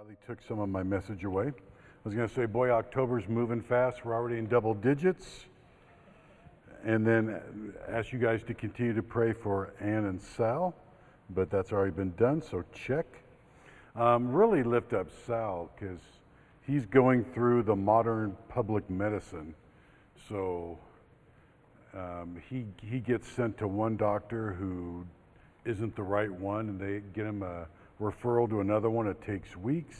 Riley took some of my message away. I was going to say, boy, October's moving fast. We're already in double digits. And then ask you guys to continue to pray for Ann and Sal, but that's already been done, so check. Um, really lift up Sal because he's going through the modern public medicine. So um, he, he gets sent to one doctor who isn't the right one, and they get him a referral to another one. It takes weeks.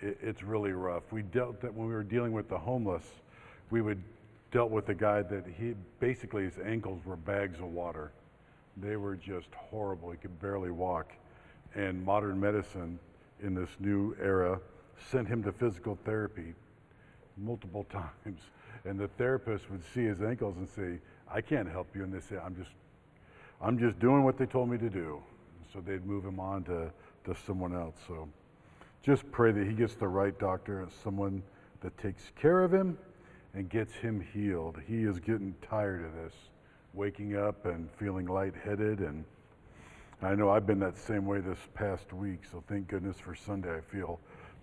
It, it's really rough. We dealt that when we were dealing with the homeless, we would dealt with a guy that he basically his ankles were bags of water. They were just horrible. He could barely walk. And modern medicine in this new era sent him to physical therapy multiple times. And the therapist would see his ankles and say, I can't help you. And they say, I'm just I'm just doing what they told me to do. So they'd move him on to, to someone else. So just pray that he gets the right doctor, someone that takes care of him and gets him healed. He is getting tired of this, waking up and feeling lightheaded. And I know I've been that same way this past week. So thank goodness for Sunday. I feel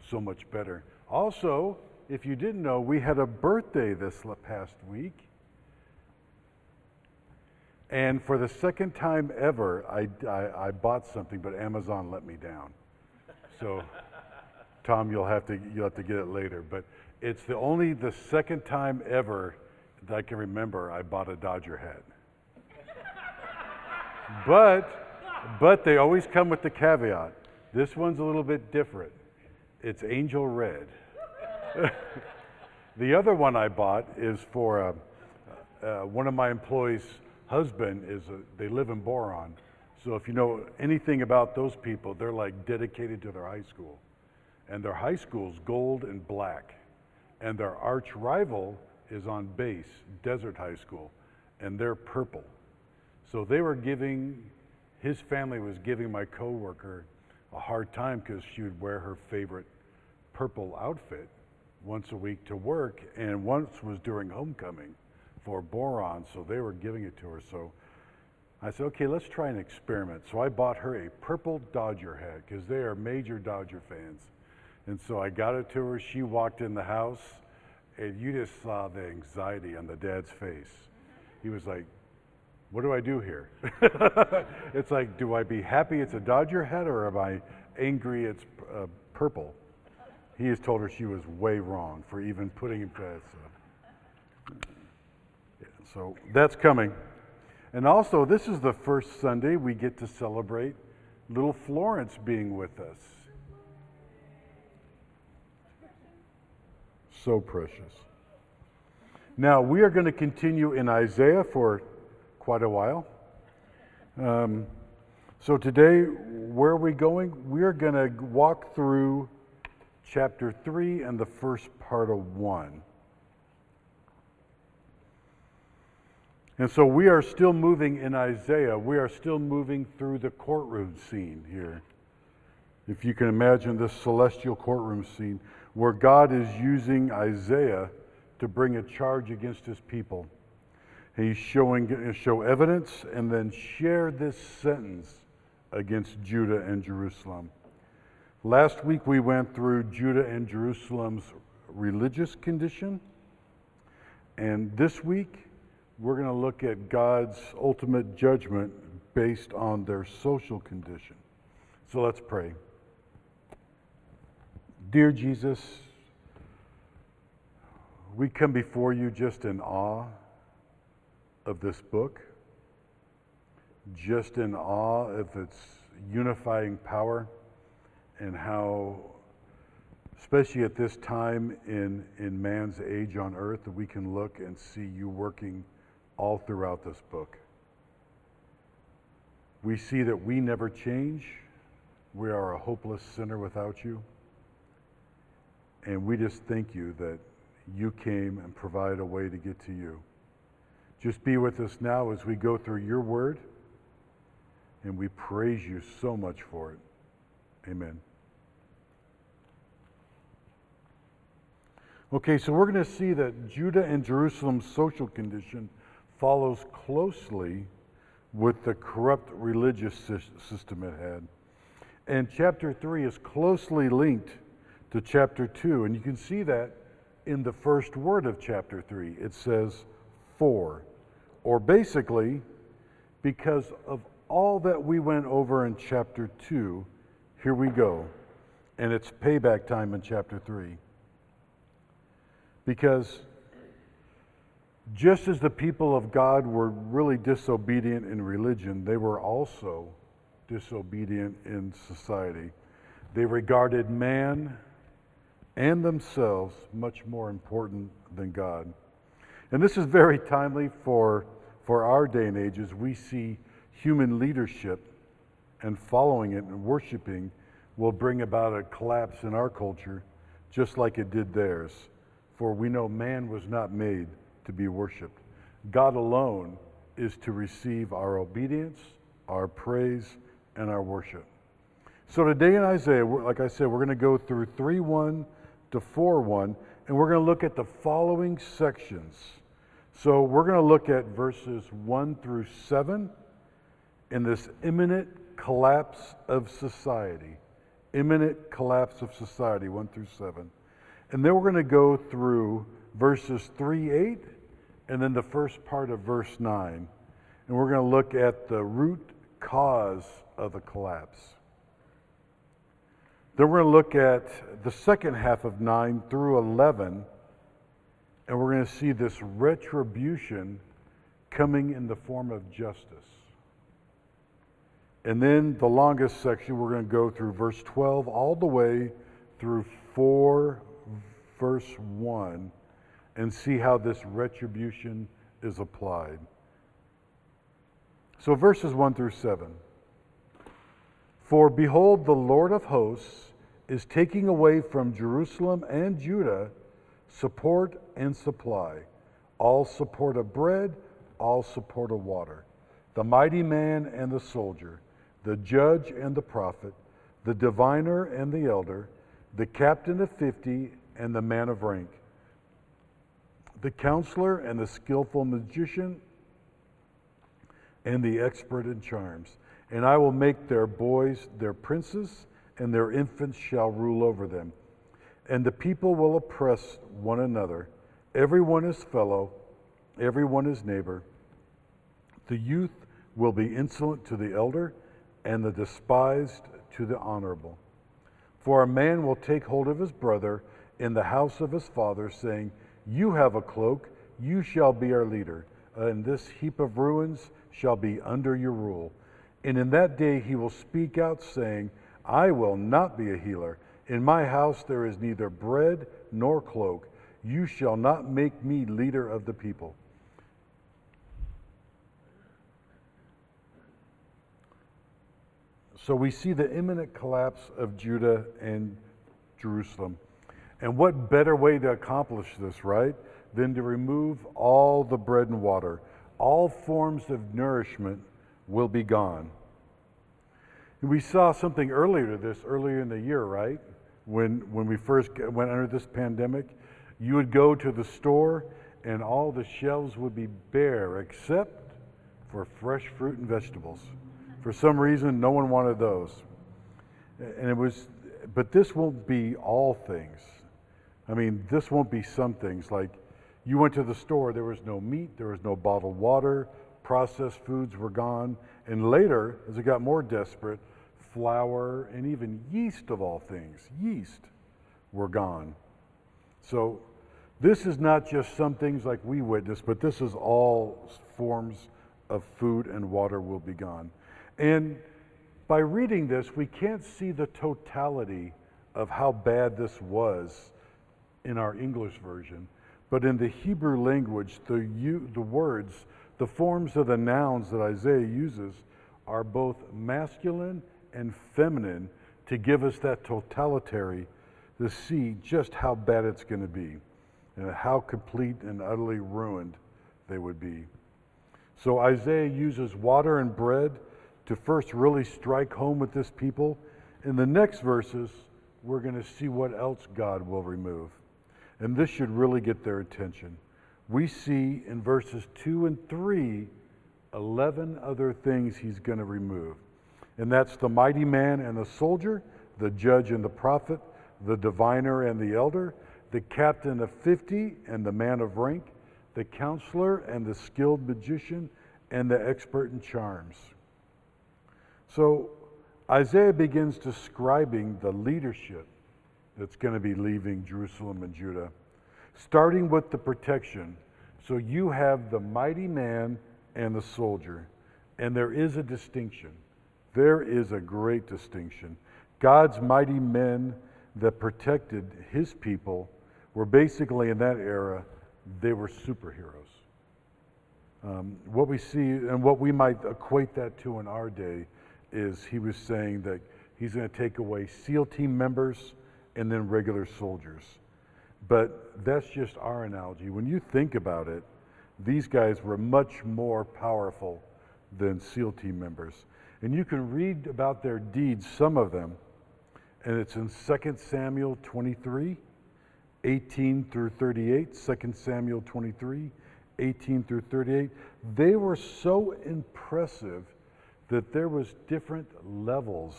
so much better. Also, if you didn't know, we had a birthday this past week. And for the second time ever, I, I, I, bought something, but Amazon let me down. So, Tom, you'll have to you'll have to get it later. But it's the only the second time ever that I can remember I bought a Dodger hat. but but they always come with the caveat. This one's a little bit different. It's angel red. the other one I bought is for uh, uh, one of my employees' husband is a, they live in Boron. So if you know anything about those people, they're like dedicated to their high school. And their high school's gold and black. And their arch rival is on base, Desert High School, and they're purple. So they were giving, his family was giving my coworker a hard time because she would wear her favorite purple outfit once a week to work, and once was during homecoming for boron, so they were giving it to her. So I said, okay, let's try an experiment. So I bought her a purple Dodger hat because they are major Dodger fans. And so I got it to her. She walked in the house, and you just saw the anxiety on the dad's face. He was like, what do I do here? it's like, do I be happy it's a Dodger hat or am I angry it's uh, purple? He has told her she was way wrong for even putting it past. So that's coming. And also, this is the first Sunday we get to celebrate little Florence being with us. So precious. Now, we are going to continue in Isaiah for quite a while. Um, so, today, where are we going? We're going to walk through chapter 3 and the first part of 1. And so we are still moving in Isaiah. We are still moving through the courtroom scene here. If you can imagine this celestial courtroom scene where God is using Isaiah to bring a charge against his people. He's showing show evidence and then share this sentence against Judah and Jerusalem. Last week we went through Judah and Jerusalem's religious condition. And this week we're going to look at God's ultimate judgment based on their social condition. So let's pray. Dear Jesus, we come before you just in awe of this book, just in awe of its unifying power and how, especially at this time in, in man's age on earth, that we can look and see you working all throughout this book. We see that we never change. We are a hopeless sinner without you. And we just thank you that you came and provided a way to get to you. Just be with us now as we go through your word, and we praise you so much for it. Amen. Okay, so we're going to see that Judah and Jerusalem's social condition follows closely with the corrupt religious system it had. And chapter 3 is closely linked to chapter 2. And you can see that in the first word of chapter 3. It says, for. Or basically, because of all that we went over in chapter 2, here we go. And it's payback time in chapter 3. Because just as the people of God were really disobedient in religion, they were also disobedient in society. They regarded man and themselves much more important than God. And this is very timely for, for our day and age as we see human leadership and following it and worshiping will bring about a collapse in our culture just like it did theirs. For we know man was not made to be worshiped. God alone is to receive our obedience, our praise, and our worship. So today in Isaiah, like I said, we're going to go through 3 1 to 4 1, and we're going to look at the following sections. So we're going to look at verses 1 through 7 in this imminent collapse of society. Imminent collapse of society, 1 through 7. And then we're going to go through verses 3 8 and then the first part of verse 9. And we're going to look at the root cause of the collapse. Then we're going to look at the second half of 9 through 11, and we're going to see this retribution coming in the form of justice. And then the longest section, we're going to go through verse 12 all the way through 4, verse 1, and see how this retribution is applied. So, verses 1 through 7. For behold, the Lord of hosts is taking away from Jerusalem and Judah support and supply, all support of bread, all support of water, the mighty man and the soldier, the judge and the prophet, the diviner and the elder, the captain of fifty and the man of rank, the counselor and the skillful magician, and the expert in charms and I will make their boys their princes, and their infants shall rule over them. And the people will oppress one another, every one his fellow, every one his neighbor. The youth will be insolent to the elder, and the despised to the honorable. For a man will take hold of his brother in the house of his father, saying, You have a cloak, you shall be our leader, and this heap of ruins shall be under your rule. And in that day he will speak out, saying, I will not be a healer. In my house there is neither bread nor cloak. You shall not make me leader of the people. So we see the imminent collapse of Judah and Jerusalem. And what better way to accomplish this, right, than to remove all the bread and water, all forms of nourishment will be gone. We saw something earlier to this earlier in the year, right? When, when we first went under this pandemic, you would go to the store and all the shelves would be bare except for fresh fruit and vegetables. For some reason, no one wanted those. And it was, but this won't be all things. I mean, this won't be some things. Like you went to the store, there was no meat, there was no bottled water, processed foods were gone. And later, as it got more desperate, flour and even yeast of all things, yeast, were gone. So this is not just some things like we witness, but this is all forms of food and water will be gone. And by reading this, we can't see the totality of how bad this was in our English version. But in the Hebrew language, the, the words the forms of the nouns that Isaiah uses are both masculine and feminine to give us that totality to see just how bad it's going to be and how complete and utterly ruined they would be. So Isaiah uses water and bread to first really strike home with this people. In the next verses, we're going to see what else God will remove. And this should really get their attention we see in verses 2 and 3 11 other things he's going to remove. And that's the mighty man and the soldier, the judge and the prophet, the diviner and the elder, the captain of 50 and the man of rank, the counselor and the skilled magician, and the expert in charms. So Isaiah begins describing the leadership that's going to be leaving Jerusalem and Judah, starting with the protection. So you have the mighty man and the soldier, and there is a distinction. There is a great distinction. God's mighty men that protected his people were basically in that era, they were superheroes. Um, what we see and what we might equate that to in our day is he was saying that he's going to take away SEAL team members and then regular soldiers. But that's just our analogy. When you think about it, these guys were much more powerful than SEAL team members. And you can read about their deeds, some of them, and it's in 2 Samuel 23, 18 through 38. 2 Samuel 23, 18 through 38. They were so impressive that there was different levels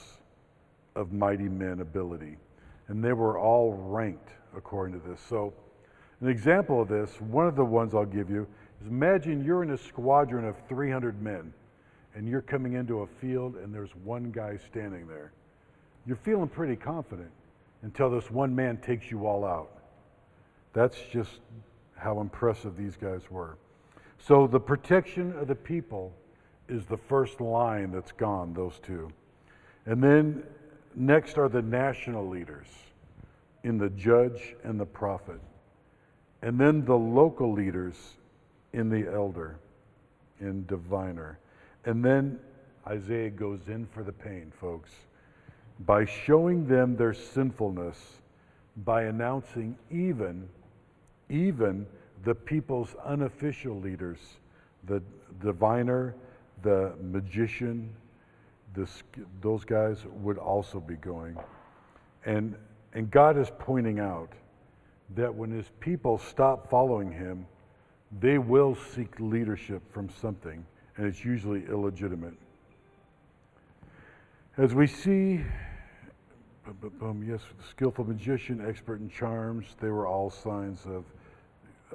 of mighty men ability, and they were all ranked according to this. So, an example of this, one of the ones I'll give you, is imagine you're in a squadron of 300 men, and you're coming into a field, and there's one guy standing there. You're feeling pretty confident until this one man takes you all out. That's just how impressive these guys were. So, the protection of the people is the first line that's gone, those two. And then next are the national leaders in the judge and the prophet. And then the local leaders in the elder, in diviner. And then Isaiah goes in for the pain, folks, by showing them their sinfulness, by announcing even, even the people's unofficial leaders, the diviner the magician, this, those guys would also be going. And, and God is pointing out that when his people stop following him, they will seek leadership from something, and it's usually illegitimate. As we see, yes, skillful magician, expert in charms, they were all signs of,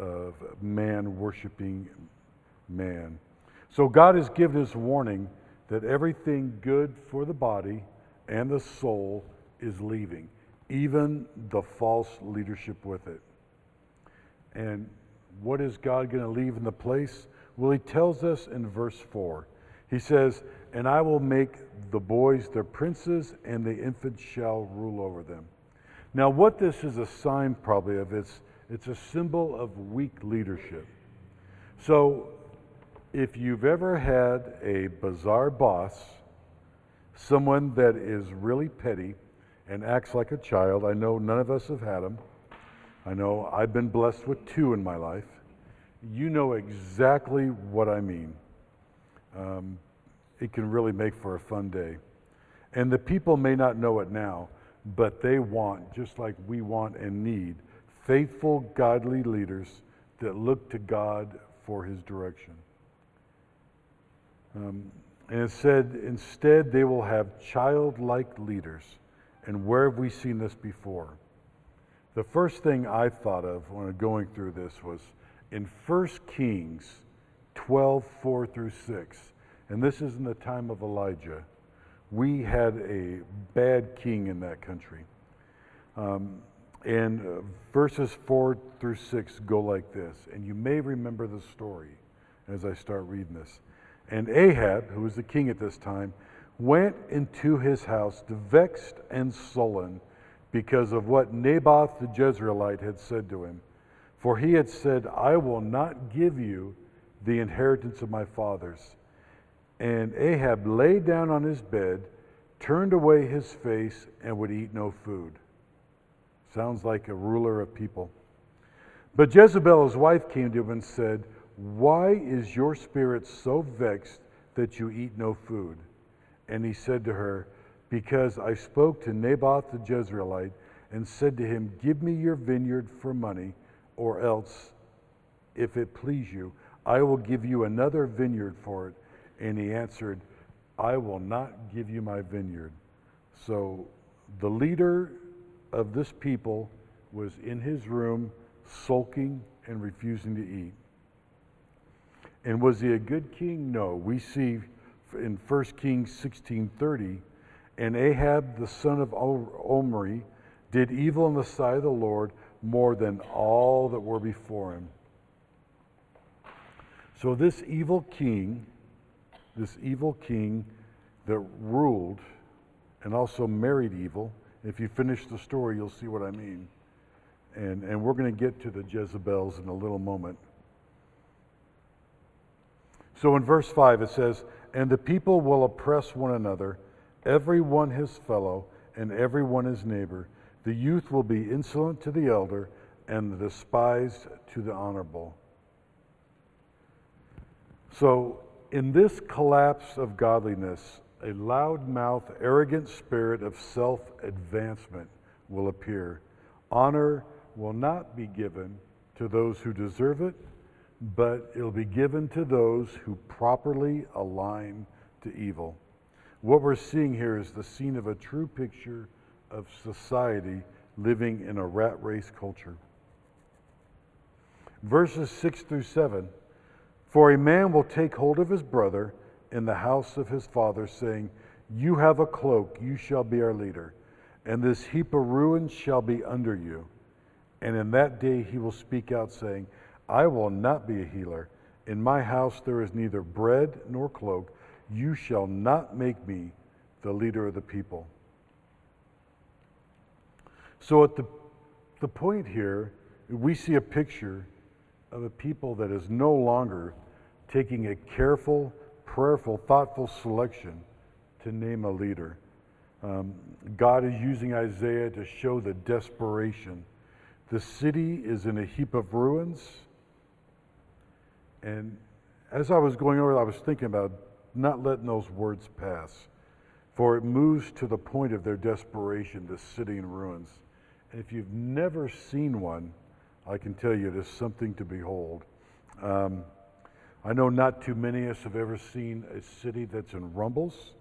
of man worshiping man. So God has given us warning that everything good for the body and the soul is leaving, even the false leadership with it. And what is God going to leave in the place? Well, he tells us in verse 4. He says, And I will make the boys their princes, and the infants shall rule over them. Now, what this is a sign probably of, it's, it's a symbol of weak leadership. So, if you've ever had a bizarre boss, someone that is really petty and acts like a child, I know none of us have had them. I know I've been blessed with two in my life. You know exactly what I mean. Um, it can really make for a fun day. And the people may not know it now, but they want, just like we want and need, faithful, godly leaders that look to God for his direction. Um, and it said, instead, they will have childlike leaders. And where have we seen this before? The first thing I thought of when going through this was in 1 Kings 12, 4 through 6. And this is in the time of Elijah. We had a bad king in that country. Um, and uh, verses 4 through 6 go like this. And you may remember the story as I start reading this. And Ahab, who was the king at this time, went into his house vexed and sullen because of what Naboth the Jezreelite had said to him. For he had said, I will not give you the inheritance of my fathers. And Ahab lay down on his bed, turned away his face, and would eat no food. Sounds like a ruler of people. But Jezebel, his wife, came to him and said, why is your spirit so vexed that you eat no food? And he said to her, Because I spoke to Naboth the Jezreelite and said to him, Give me your vineyard for money, or else, if it please you, I will give you another vineyard for it. And he answered, I will not give you my vineyard. So the leader of this people was in his room, sulking and refusing to eat. And was he a good king? No. We see in 1 Kings 16:30, and Ahab the son of Omri did evil in the sight of the Lord more than all that were before him. So this evil king, this evil king that ruled and also married evil, if you finish the story, you'll see what I mean. And, and we're going to get to the Jezebels in a little moment. So in verse 5, it says, And the people will oppress one another, every one his fellow, and every one his neighbor. The youth will be insolent to the elder, and the despised to the honorable. So, in this collapse of godliness, a loud-mouthed, arrogant spirit of self-advancement will appear. Honor will not be given to those who deserve it, but it'll be given to those who properly align to evil. What we're seeing here is the scene of a true picture of society living in a rat race culture. Verses 6 through 7 For a man will take hold of his brother in the house of his father, saying, You have a cloak, you shall be our leader, and this heap of ruins shall be under you. And in that day he will speak out, saying, I will not be a healer. In my house there is neither bread nor cloak. You shall not make me the leader of the people. So, at the, the point here, we see a picture of a people that is no longer taking a careful, prayerful, thoughtful selection to name a leader. Um, God is using Isaiah to show the desperation. The city is in a heap of ruins. And as I was going over, I was thinking about not letting those words pass, for it moves to the point of their desperation, the city in ruins. And if you've never seen one, I can tell you it is something to behold. Um, I know not too many of us have ever seen a city that's in rumbles,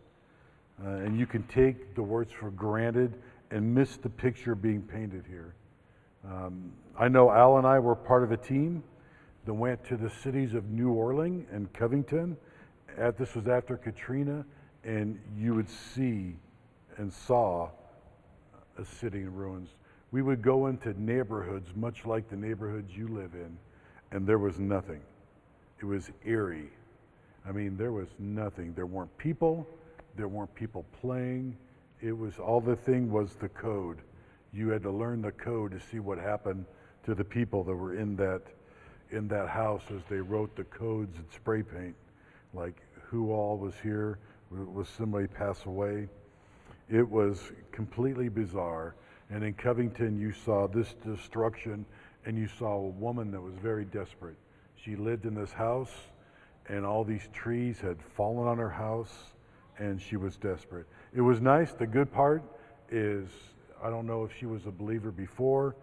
uh, and you can take the words for granted and miss the picture being painted here. Um, I know Al and I were part of a team that went to the cities of New Orleans and Covington. At, this was after Katrina, and you would see and saw a city in ruins. We would go into neighborhoods much like the neighborhoods you live in, and there was nothing. It was eerie. I mean, there was nothing. There weren't people. There weren't people playing. It was all the thing was the code. You had to learn the code to see what happened to the people that were in that in that house as they wrote the codes in spray paint, like who all was here, was somebody pass away. It was completely bizarre. And in Covington, you saw this destruction, and you saw a woman that was very desperate. She lived in this house, and all these trees had fallen on her house, and she was desperate. It was nice. The good part is, I don't know if she was a believer before,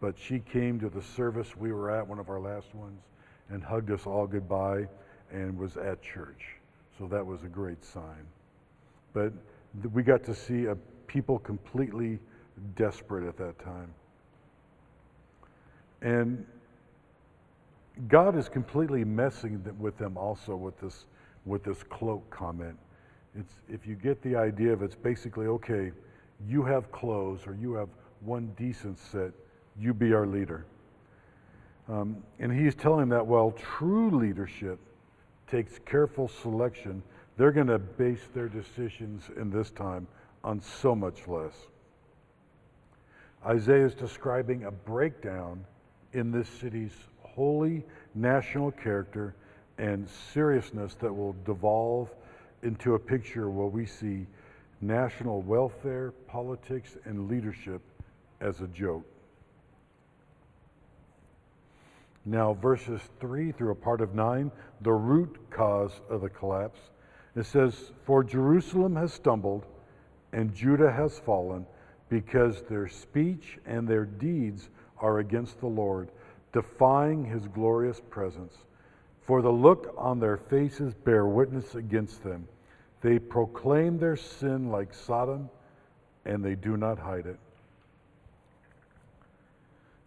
but she came to the service we were at, one of our last ones, and hugged us all goodbye and was at church. So that was a great sign. But we got to see a people completely desperate at that time. And God is completely messing with them also with this, with this cloak comment. It's, if you get the idea of it's basically, okay, you have clothes or you have one decent set, you be our leader. Um, and he's telling that while true leadership takes careful selection, they're going to base their decisions in this time on so much less. Isaiah is describing a breakdown in this city's holy national character and seriousness that will devolve into a picture where we see national welfare, politics, and leadership as a joke. Now, verses 3 through a part of 9, the root cause of the collapse. It says, For Jerusalem has stumbled and Judah has fallen because their speech and their deeds are against the Lord, defying his glorious presence. For the look on their faces bear witness against them. They proclaim their sin like Sodom, and they do not hide it.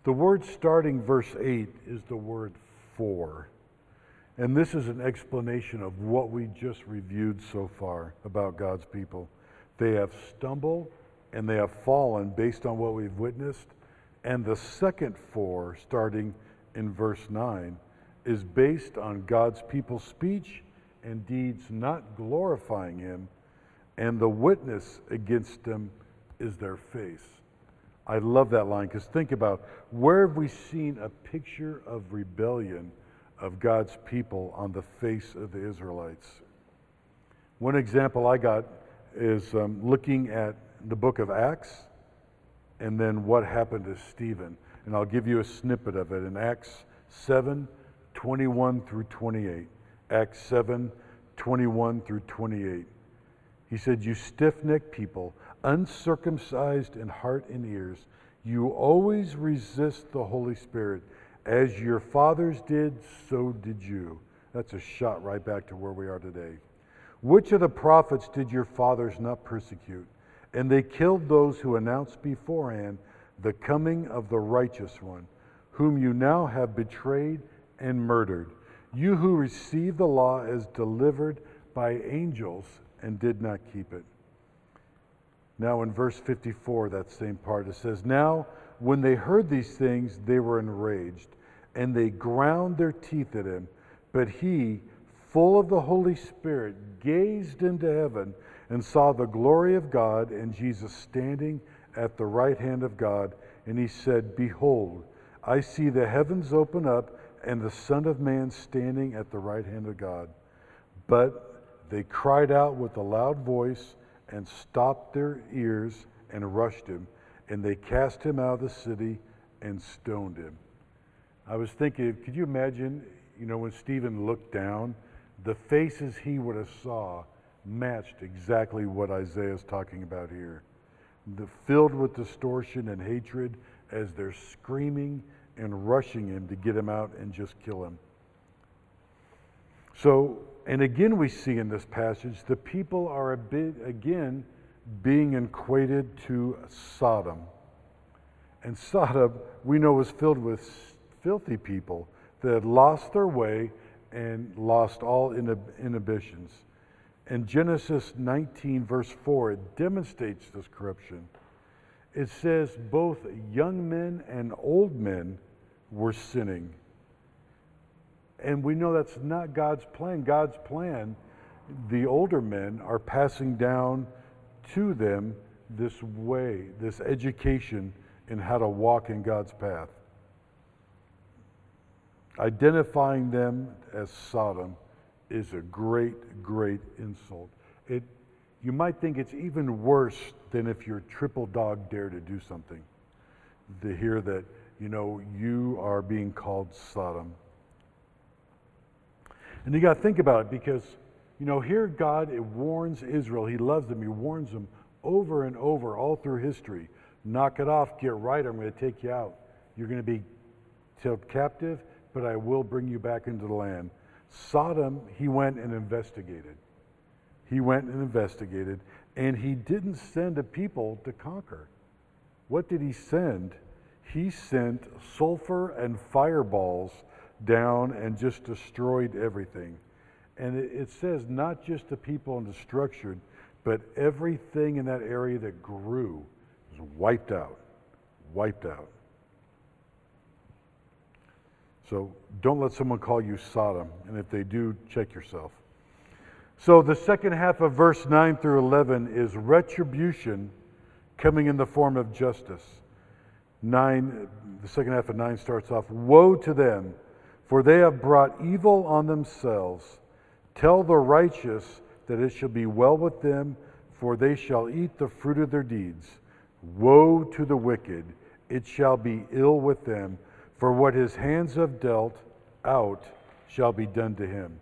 The word starting verse 8 is the word for. And this is an explanation of what we just reviewed so far about God's people. They have stumbled and they have fallen based on what we've witnessed. And the second for, starting in verse 9, is based on God's people's speech and deeds not glorifying Him, and the witness against them is their face. I love that line because think about where have we seen a picture of rebellion of God's people on the face of the Israelites? One example I got is um, looking at the book of Acts and then what happened to Stephen. And I'll give you a snippet of it in Acts 7 21 through 28. Acts 7 21 through 28. He said, You stiff necked people, uncircumcised in heart and ears, you always resist the Holy Spirit. As your fathers did, so did you. That's a shot right back to where we are today. Which of the prophets did your fathers not persecute? And they killed those who announced beforehand the coming of the righteous one, whom you now have betrayed and murdered. You who received the law as delivered by angels and did not keep it. Now, in verse 54, that same part, it says, Now, when they heard these things, they were enraged, and they ground their teeth at him. But he, full of the Holy Spirit, gazed into heaven and saw the glory of God and Jesus standing at the right hand of God. And he said, Behold, I see the heavens open up and the Son of Man standing at the right hand of God. But they cried out with a loud voice and stopped their ears and rushed him, and they cast him out of the city and stoned him. I was thinking, could you imagine, you know, when Stephen looked down, the faces he would have saw matched exactly what Isaiah is talking about here. The, filled with distortion and hatred as they're screaming and rushing him to get him out and just kill him. So, and again, we see in this passage the people are a bit, again, being equated to Sodom. And Sodom, we know, was filled with filthy people that had lost their way and lost all inhibitions. In Genesis 19, verse 4, it demonstrates this corruption it says both young men and old men were sinning. And we know that's not God's plan. God's plan, the older men are passing down to them this way, this education in how to walk in God's path. Identifying them as Sodom is a great, great insult. It you might think it's even worse than if your triple dog dare to do something. To hear that, you know, you are being called Sodom. And you got to think about it because, you know, here God it warns Israel. He loves them. He warns them over and over all through history. Knock it off, get right, I'm going to take you out. You're going to be held captive, but I will bring you back into the land. Sodom, he went and investigated. He went and investigated, and he didn't send a people to conquer. What did he send? He sent sulfur and fireballs down and just destroyed everything. And it, it says not just the people and the structure, but everything in that area that grew was wiped out. Wiped out. So don't let someone call you Sodom. And if they do, check yourself. So the second half of verse 9 through 11 is retribution coming in the form of justice. 9, the second half of 9 starts off Woe to them, for they have brought evil on themselves. Tell the righteous that it shall be well with them, for they shall eat the fruit of their deeds. Woe to the wicked, it shall be ill with them, for what his hands have dealt out shall be done to him.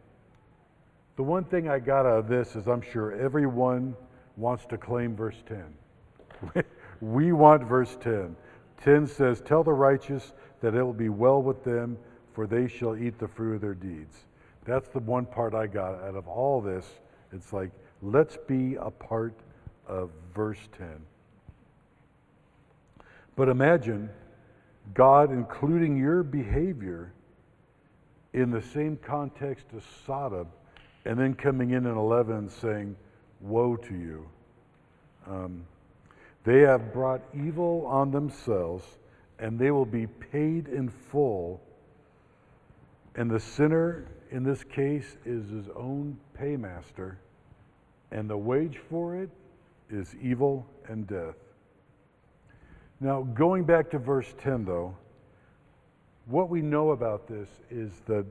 The one thing I got out of this is I'm sure everyone wants to claim verse 10. we want verse 10. 10 says, Tell the righteous that it will be well with them, for they shall eat the fruit of their deeds. That's the one part I got out of all this. It's like, Let's be a part of verse 10. But imagine God including your behavior in the same context as Sodom and then coming in in 11 and saying, Woe to you. Um, they have brought evil on themselves, and they will be paid in full. And the sinner in this case is his own paymaster, and the wage for it is evil and death. Now, going back to verse 10, though, what we know about this is that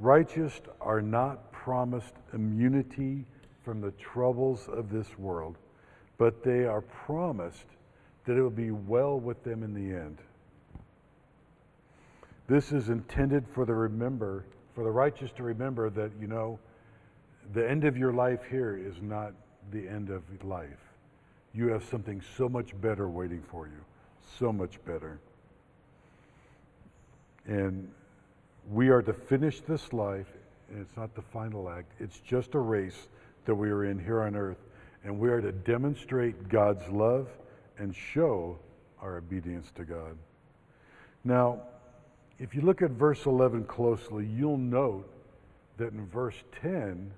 righteous are not promised immunity from the troubles of this world, but they are promised that it will be well with them in the end. This is intended for the remember, for the righteous to remember that, you know, the end of your life here is not the end of life. You have something so much better waiting for you, so much better. And we are to finish this life, and it's not the final act, it's just a race that we are in here on earth. And we are to demonstrate God's love and show our obedience to God. Now, if you look at verse 11 closely, you'll note that in verse 10,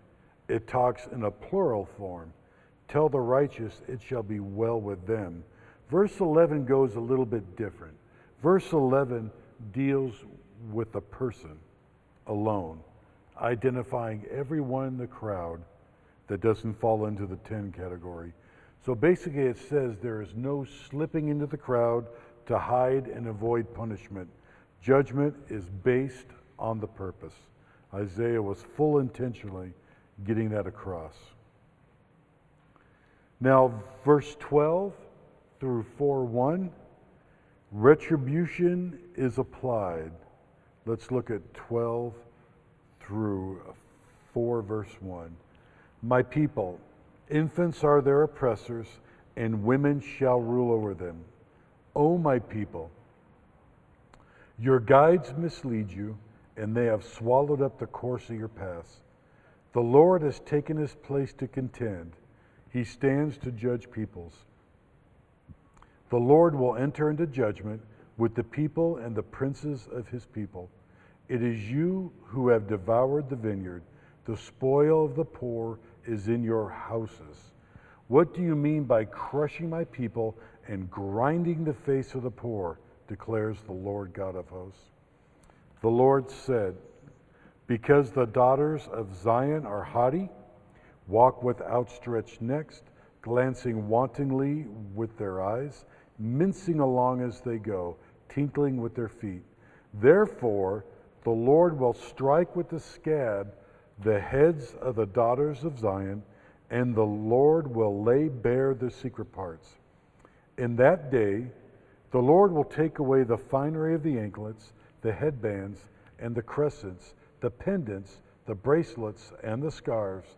it talks in a plural form. Tell the righteous, it shall be well with them. Verse 11 goes a little bit different. Verse 11 deals with the person alone, identifying everyone in the crowd that doesn't fall into the 10 category. So basically, it says there is no slipping into the crowd to hide and avoid punishment. Judgment is based on the purpose. Isaiah was full intentionally getting that across. Now, verse 12 through 4 1, retribution is applied. Let's look at 12 through 4, verse 1. My people, infants are their oppressors, and women shall rule over them. O my people, your guides mislead you, and they have swallowed up the course of your paths. The Lord has taken his place to contend. He stands to judge peoples. The Lord will enter into judgment with the people and the princes of his people. It is you who have devoured the vineyard. The spoil of the poor is in your houses. What do you mean by crushing my people and grinding the face of the poor? Declares the Lord God of hosts. The Lord said, Because the daughters of Zion are haughty, walk with outstretched necks, glancing wantonly with their eyes, mincing along as they go, tinkling with their feet. Therefore, the Lord will strike with the scab the heads of the daughters of Zion, and the Lord will lay bare the secret parts. In that day, the Lord will take away the finery of the anklets, the headbands, and the crescents, the pendants, the bracelets, and the scarves,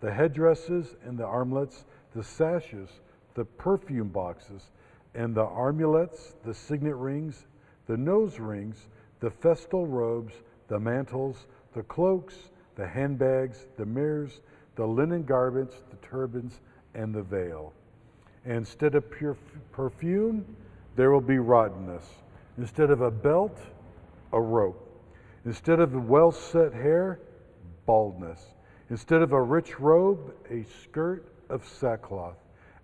the headdresses and the armlets, the sashes, the perfume boxes, and the armulets, the signet rings, the nose rings, the festal robes, the mantles, the cloaks, the handbags, the mirrors, the linen garments, the turbans, and the veil. Instead of pure perfume, there will be rottenness. Instead of a belt, a rope. Instead of well set hair, baldness. Instead of a rich robe, a skirt of sackcloth.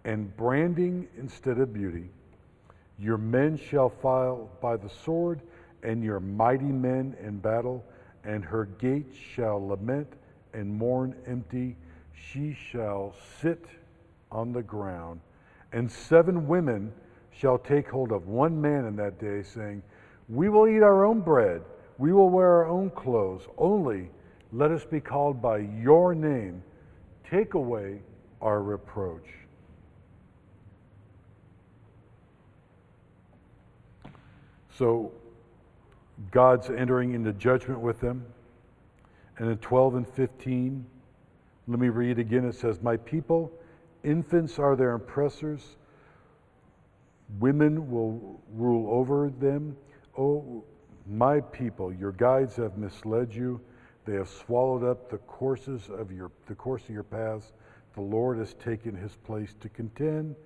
And branding instead of beauty. Your men shall fall by the sword and your mighty men in battle, and her gates shall lament and mourn empty. She shall sit on the ground. And seven women shall take hold of one man in that day, saying, We will eat our own bread, we will wear our own clothes, only let us be called by your name. Take away our reproach. So God's entering into judgment with them. And in 12 and 15, let me read again. It says, My people, infants are their oppressors, women will rule over them. Oh, my people, your guides have misled you. They have swallowed up the courses of your the course of your paths. the Lord has taken his place to contend.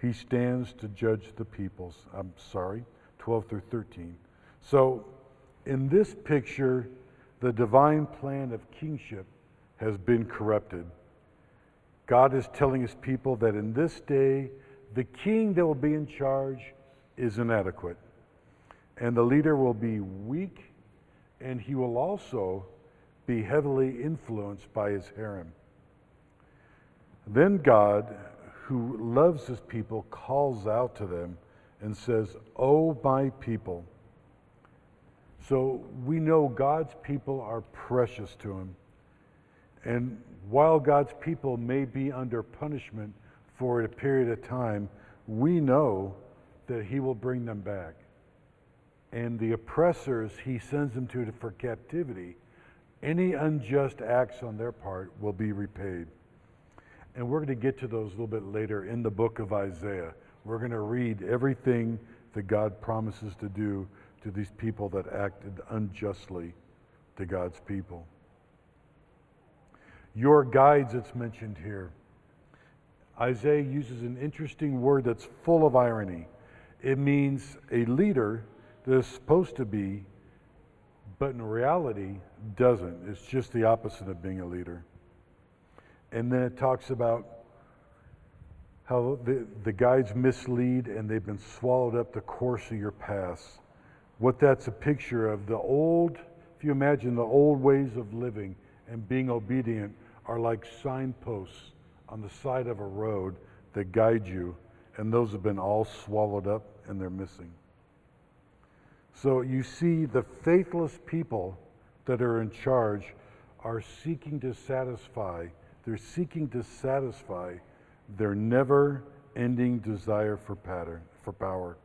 He stands to judge the peoples. I'm sorry, 12 through 13. So, in this picture, the divine plan of kingship has been corrupted. God is telling his people that in this day, the king that will be in charge is inadequate. And the leader will be weak, and he will also be heavily influenced by his harem. Then God, who loves his people, calls out to them and says, Oh, my people. So we know God's people are precious to him. And while God's people may be under punishment for a period of time, we know that he will bring them back. And the oppressors he sends them to for captivity, any unjust acts on their part will be repaid. And we're going to get to those a little bit later in the book of Isaiah. We're going to read everything that God promises to do to these people that acted unjustly to God's people. Your guides, it's mentioned here. Isaiah uses an interesting word that's full of irony. It means a leader that is supposed to be, but in reality doesn't. It's just the opposite of being a leader. And then it talks about how the, the guides mislead and they've been swallowed up the course of your past. What that's a picture of the old, if you imagine the old ways of living and being obedient are like signposts on the side of a road that guide you, and those have been all swallowed up and they're missing. So you see, the faithless people that are in charge are seeking to satisfy, they're seeking to satisfy their never ending desire for pattern, for power.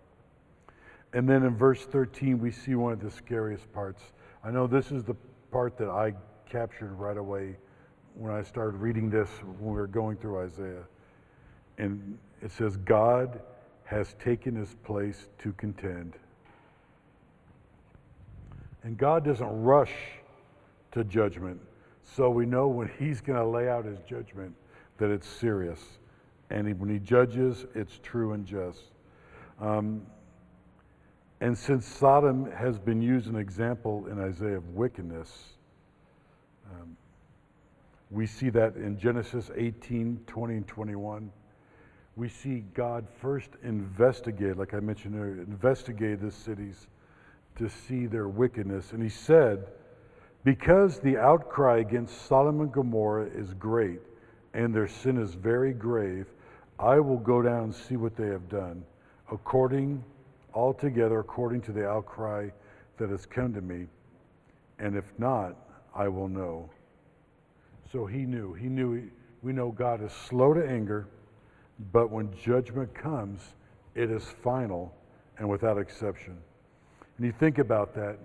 And then in verse 13, we see one of the scariest parts. I know this is the part that I captured right away when I started reading this when we were going through Isaiah. And it says, God has taken his place to contend. And God doesn't rush to judgment. So we know when he's going to lay out his judgment that it's serious. And when he judges, it's true and just. Um, and since Sodom has been used an example in Isaiah of wickedness, um, we see that in Genesis 18 20 and 21. We see God first investigate, like I mentioned earlier, investigate the cities to see their wickedness. And he said, Because the outcry against Sodom and Gomorrah is great, and their sin is very grave, I will go down and see what they have done, according, altogether according to the outcry that has come to me. And if not, I will know. So he knew. He knew. He, we know God is slow to anger, but when judgment comes, it is final and without exception. And you think about that.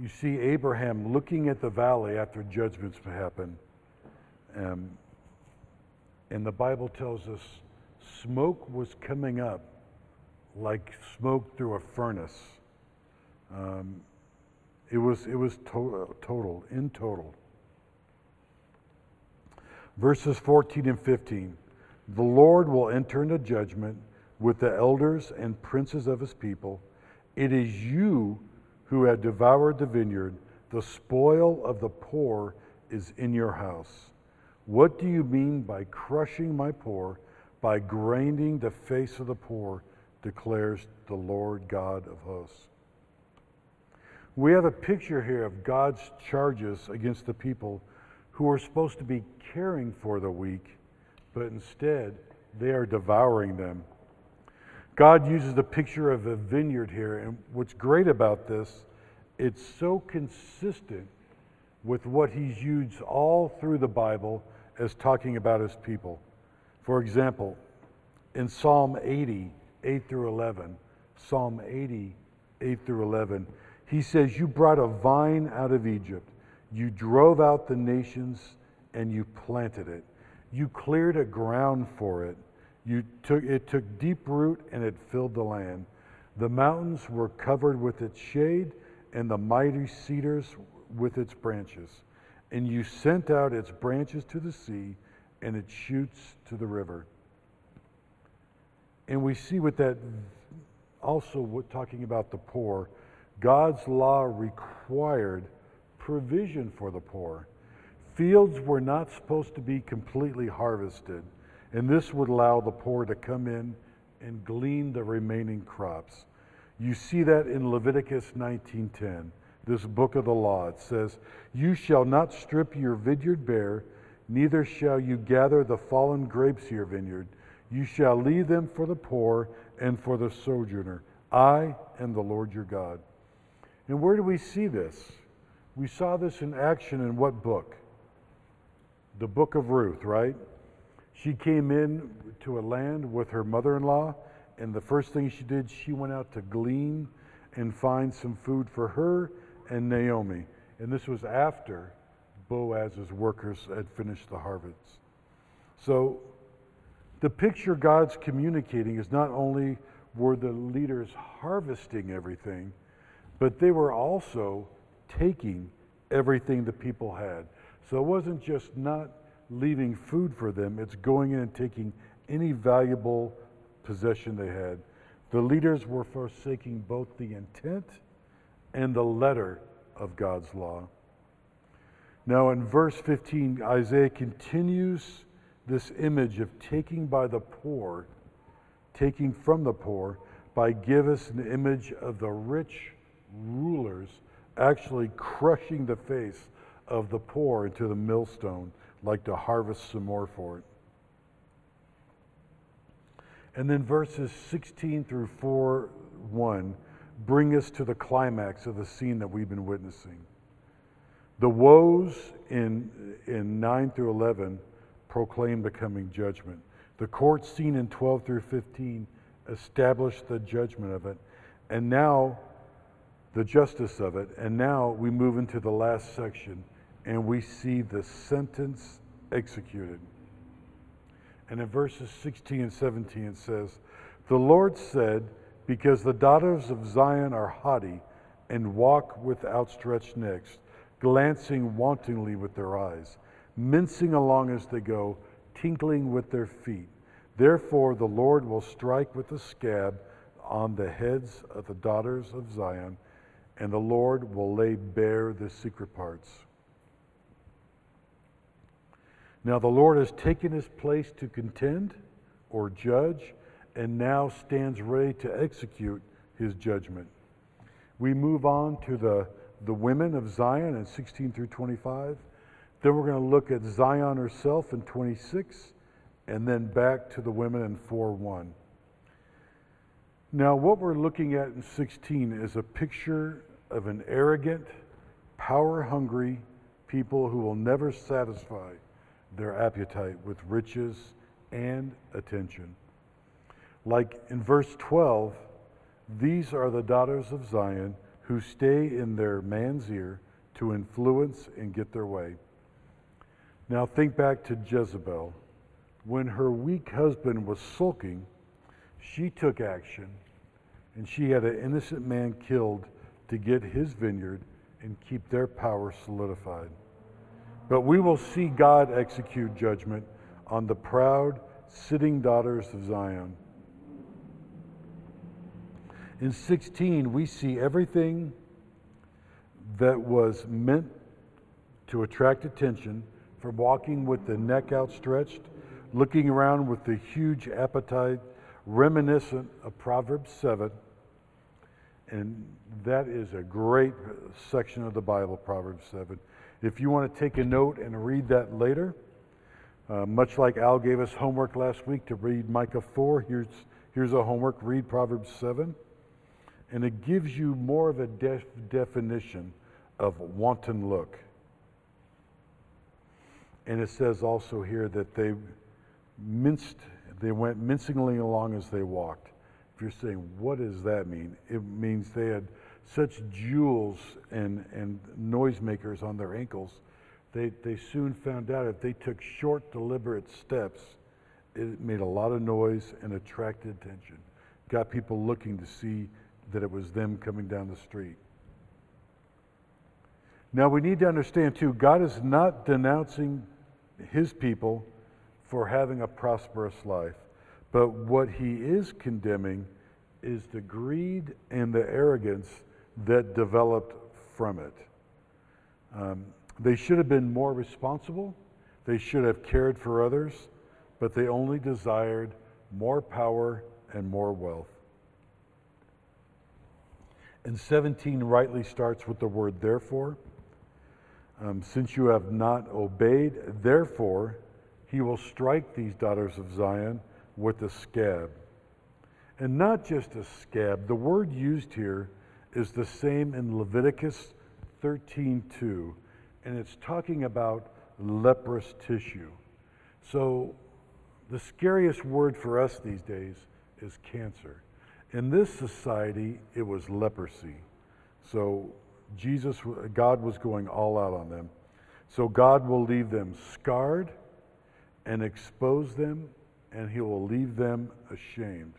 You see Abraham looking at the valley after judgments happen. Um, and the Bible tells us smoke was coming up like smoke through a furnace. Um, it was, it was to- total, in total. Verses 14 and 15 The Lord will enter into judgment with the elders and princes of his people. It is you who have devoured the vineyard. The spoil of the poor is in your house. What do you mean by crushing my poor, by grinding the face of the poor, declares the Lord God of hosts? We have a picture here of God's charges against the people who are supposed to be caring for the weak, but instead they are devouring them. God uses the picture of a vineyard here, and what's great about this, it's so consistent with what he's used all through the Bible as talking about his people. For example, in Psalm 80, 8 through 11, Psalm 80, 8 through 11, he says, You brought a vine out of Egypt you drove out the nations and you planted it. You cleared a ground for it. You took, it took deep root and it filled the land. The mountains were covered with its shade and the mighty cedars with its branches. And you sent out its branches to the sea and it shoots to the river. And we see with that also talking about the poor, God's law required provision for the poor. Fields were not supposed to be completely harvested, and this would allow the poor to come in and glean the remaining crops. You see that in Leviticus 19:10, this book of the law. It says, "You shall not strip your vineyard bare, neither shall you gather the fallen grapes of your vineyard. You shall leave them for the poor and for the sojourner. I am the Lord your God." And where do we see this? We saw this in action in what book? The book of Ruth, right? She came in to a land with her mother in law, and the first thing she did, she went out to glean and find some food for her and Naomi. And this was after Boaz's workers had finished the harvest. So the picture God's communicating is not only were the leaders harvesting everything, but they were also taking everything the people had. So it wasn't just not leaving food for them, it's going in and taking any valuable possession they had. The leaders were forsaking both the intent and the letter of God's law. Now, in verse 15, Isaiah continues this image of taking by the poor, taking from the poor, by give us an image of the rich rulers actually crushing the face of the poor into the millstone, like to harvest some more for it. And then verses 16 through 4 1 bring us to the climax of the scene that we've been witnessing. The woes in, in 9 through 11 proclaim the coming judgment. The court scene in 12 through 15 established the judgment of it. And now the justice of it. And now we move into the last section and we see the sentence executed. And in verses 16 and 17 it says, The Lord said, Because the daughters of Zion are haughty and walk with outstretched necks, glancing wantonly with their eyes, mincing along as they go, tinkling with their feet. Therefore the Lord will strike with a scab on the heads of the daughters of Zion and the Lord will lay bare the secret parts. Now the Lord has taken his place to contend or judge, and now stands ready to execute his judgment. We move on to the, the women of Zion in 16 through 25. Then we're going to look at Zion herself in 26, and then back to the women in 4 1. Now, what we're looking at in 16 is a picture of an arrogant, power hungry people who will never satisfy their appetite with riches and attention. Like in verse 12, these are the daughters of Zion who stay in their man's ear to influence and get their way. Now think back to Jezebel. When her weak husband was sulking, she took action and she had an innocent man killed to get his vineyard and keep their power solidified. But we will see God execute judgment on the proud, sitting daughters of Zion. In 16, we see everything that was meant to attract attention from walking with the neck outstretched, looking around with the huge appetite, reminiscent of Proverbs 7 and that is a great section of the Bible, Proverbs 7. If you want to take a note and read that later, uh, much like Al gave us homework last week to read Micah 4, here's, here's a homework read Proverbs 7. And it gives you more of a def- definition of wanton look. And it says also here that they minced, they went mincingly along as they walked. If you're saying, what does that mean? It means they had such jewels and, and noisemakers on their ankles. They, they soon found out if they took short, deliberate steps, it made a lot of noise and attracted attention. Got people looking to see that it was them coming down the street. Now we need to understand too, God is not denouncing his people for having a prosperous life. But what he is condemning is the greed and the arrogance that developed from it. Um, they should have been more responsible, they should have cared for others, but they only desired more power and more wealth. And 17 rightly starts with the word therefore. Um, since you have not obeyed, therefore he will strike these daughters of Zion with a scab. And not just a scab, the word used here is the same in Leviticus 13:2, and it's talking about leprous tissue. So the scariest word for us these days is cancer. In this society, it was leprosy. So Jesus, God was going all out on them. So God will leave them scarred and expose them, and He will leave them ashamed.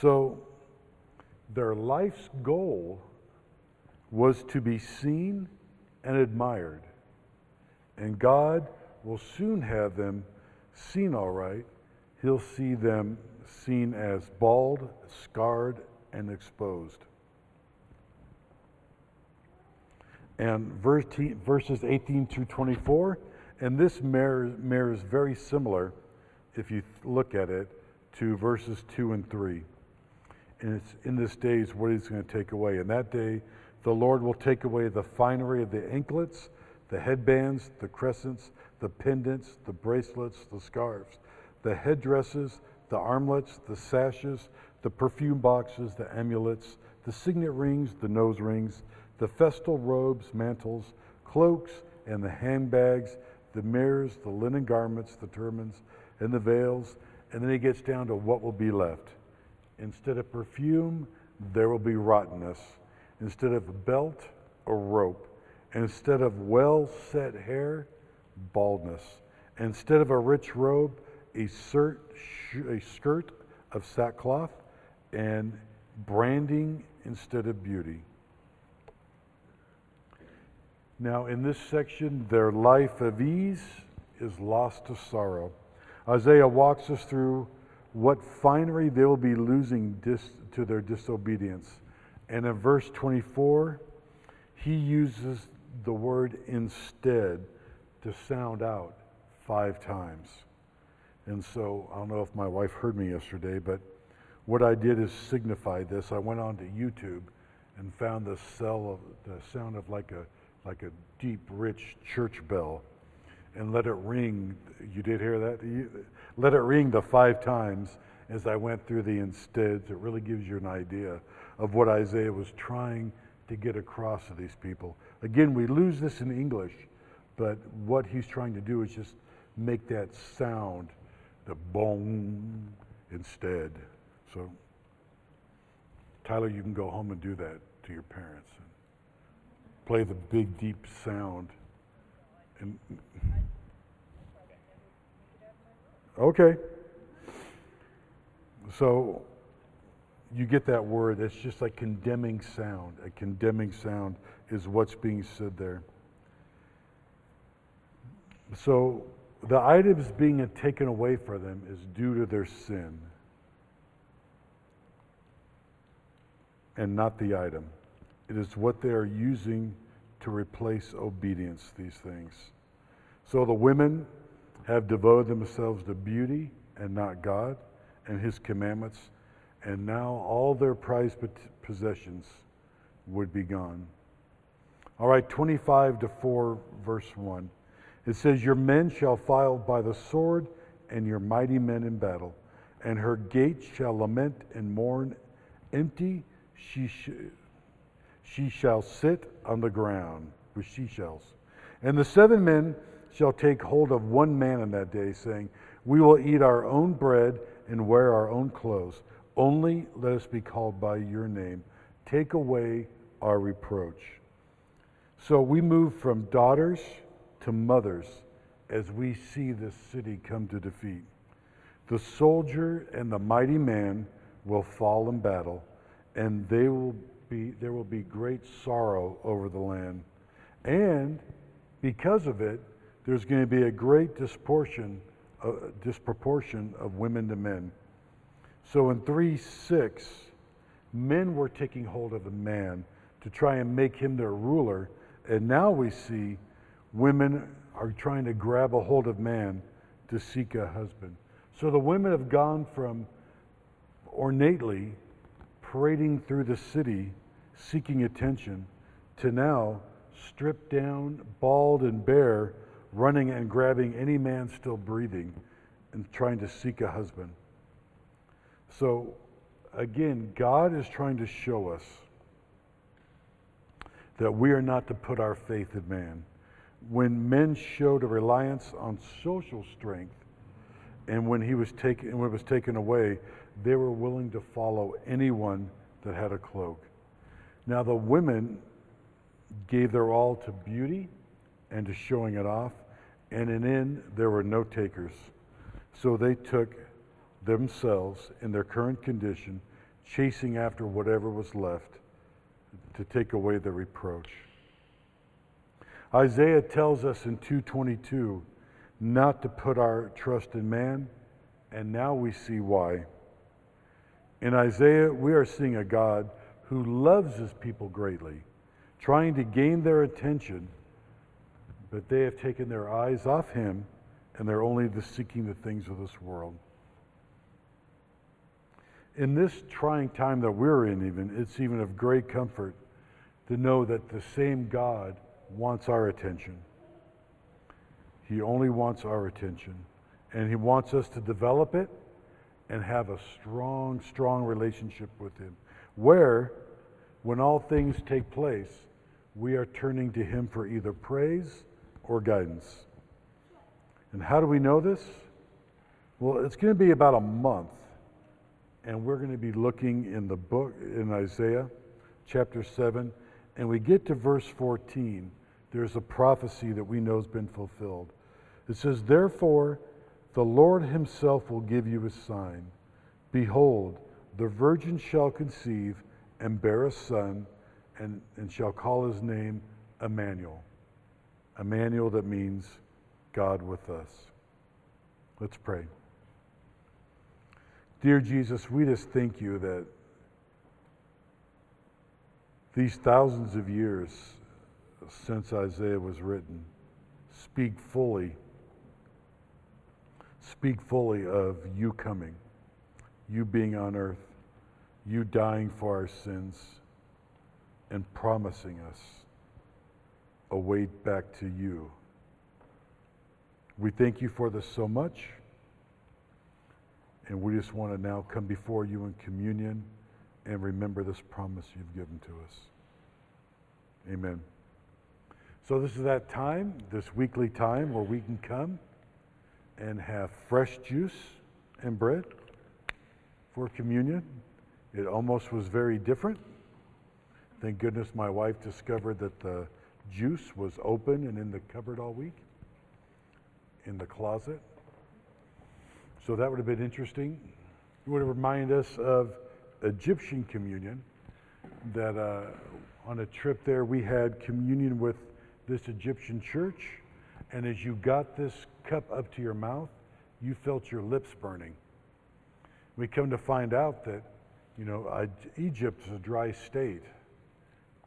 So their life's goal was to be seen and admired. And God will soon have them seen all right. He'll see them seen as bald, scarred, and exposed. And verses 18 through 24, and this mirrors very similar, if you look at it, to verses 2 and 3. And it's in this day is what he's going to take away. In that day, the Lord will take away the finery of the anklets, the headbands, the crescents, the pendants, the bracelets, the scarves, the headdresses, the armlets, the sashes, the perfume boxes, the amulets, the signet rings, the nose rings, the festal robes, mantles, cloaks, and the handbags, the mirrors, the linen garments, the turbans, and the veils. And then he gets down to what will be left. Instead of perfume, there will be rottenness. Instead of a belt, a rope. Instead of well set hair, baldness. Instead of a rich robe, a, a skirt of sackcloth, and branding instead of beauty. Now, in this section, their life of ease is lost to sorrow. Isaiah walks us through what finery they will be losing dis- to their disobedience. And in verse 24, he uses the word instead to sound out five times. And so I don't know if my wife heard me yesterday, but what I did is signify this. I went on to YouTube and found the of the sound of like a like a deep, rich church bell, and let it ring. You did hear that? You, let it ring the five times as I went through the insteads. It really gives you an idea of what Isaiah was trying to get across to these people. Again, we lose this in English, but what he's trying to do is just make that sound, the boom, instead. So, Tyler, you can go home and do that to your parents. And play the big, deep sound. Okay. So you get that word. It's just like condemning sound. A condemning sound is what's being said there. So the items being taken away from them is due to their sin and not the item. It is what they are using to replace obedience, these things. So the women have devoted themselves to beauty and not God and His commandments, and now all their prized possessions would be gone. All right, 25 to 4, verse 1. It says, Your men shall file by the sword, and your mighty men in battle, and her gates shall lament and mourn. Empty she, sh- she shall sit on the ground with she shells. And the seven men shall take hold of one man in that day, saying, We will eat our own bread and wear our own clothes. Only let us be called by your name. Take away our reproach. So we move from daughters to mothers as we see this city come to defeat. The soldier and the mighty man will fall in battle, and they will be, there will be great sorrow over the land. And because of it, there's going to be a great disproportion a disproportion of women to men. So in 3 6, men were taking hold of the man to try and make him their ruler. And now we see women are trying to grab a hold of man to seek a husband. So the women have gone from ornately parading through the city seeking attention to now stripped down, bald, and bare, running and grabbing any man still breathing and trying to seek a husband. So, again, God is trying to show us that we are not to put our faith in man. When men showed a reliance on social strength, and when he was taken, when it was taken away, they were willing to follow anyone that had a cloak. Now the women gave their all to beauty and to showing it off, and in in there were no takers. So they took themselves in their current condition, chasing after whatever was left to take away the reproach. Isaiah tells us in 222 not to put our trust in man, and now we see why. In Isaiah, we are seeing a God who loves his people greatly, trying to gain their attention, but they have taken their eyes off him and they're only seeking the things of this world. In this trying time that we're in, even, it's even of great comfort to know that the same God wants our attention. He only wants our attention. And He wants us to develop it and have a strong, strong relationship with Him. Where, when all things take place, we are turning to Him for either praise or guidance. And how do we know this? Well, it's going to be about a month, and we're going to be looking in the book in Isaiah chapter 7, and we get to verse 14. There's a prophecy that we know has been fulfilled. It says, Therefore, the Lord himself will give you a sign. Behold, the virgin shall conceive and bear a son, and, and shall call his name Emmanuel. Emmanuel, that means God with us. Let's pray. Dear Jesus, we just thank you that these thousands of years since Isaiah was written speak fully speak fully of you coming, you being on earth, you dying for our sins, and promising us a way back to you. We thank you for this so much, and we just want to now come before you in communion and remember this promise you've given to us. Amen. So, this is that time, this weekly time where we can come and have fresh juice and bread for communion. It almost was very different. Thank goodness my wife discovered that the juice was open and in the cupboard all week, in the closet. So that would have been interesting. It would have reminded us of Egyptian communion, that uh, on a trip there we had communion with this Egyptian church. And as you got this cup up to your mouth, you felt your lips burning. We come to find out that, you know, Egypt is a dry state.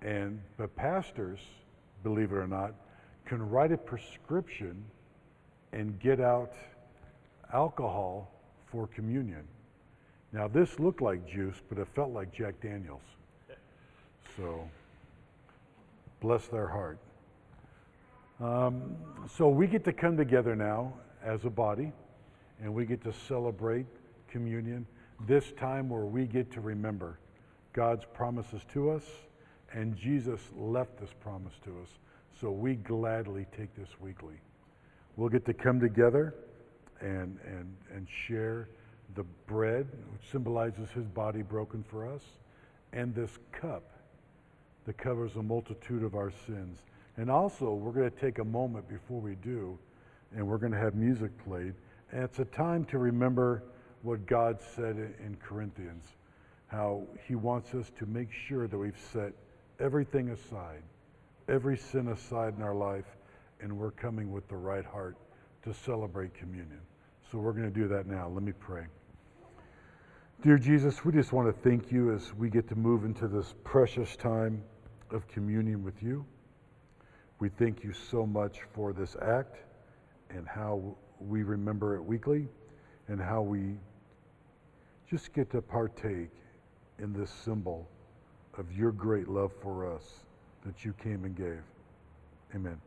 And but pastors, believe it or not, can write a prescription and get out alcohol for communion. Now this looked like juice, but it felt like Jack Daniels. So bless their heart. Um, so we get to come together now as a body, and we get to celebrate communion. This time where we get to remember God's promises to us, and Jesus left this promise to us. So we gladly take this weekly. We'll get to come together and, and, and share the bread, which symbolizes his body broken for us, and this cup that covers a multitude of our sins. And also, we're going to take a moment before we do, and we're going to have music played. And it's a time to remember what God said in Corinthians, how He wants us to make sure that we've set everything aside, every sin aside in our life, and we're coming with the right heart to celebrate communion. So we're going to do that now. Let me pray. Dear Jesus, we just want to thank you as we get to move into this precious time of communion with you. We thank you so much for this act and how we remember it weekly and how we just get to partake in this symbol of your great love for us that you came and gave. Amen.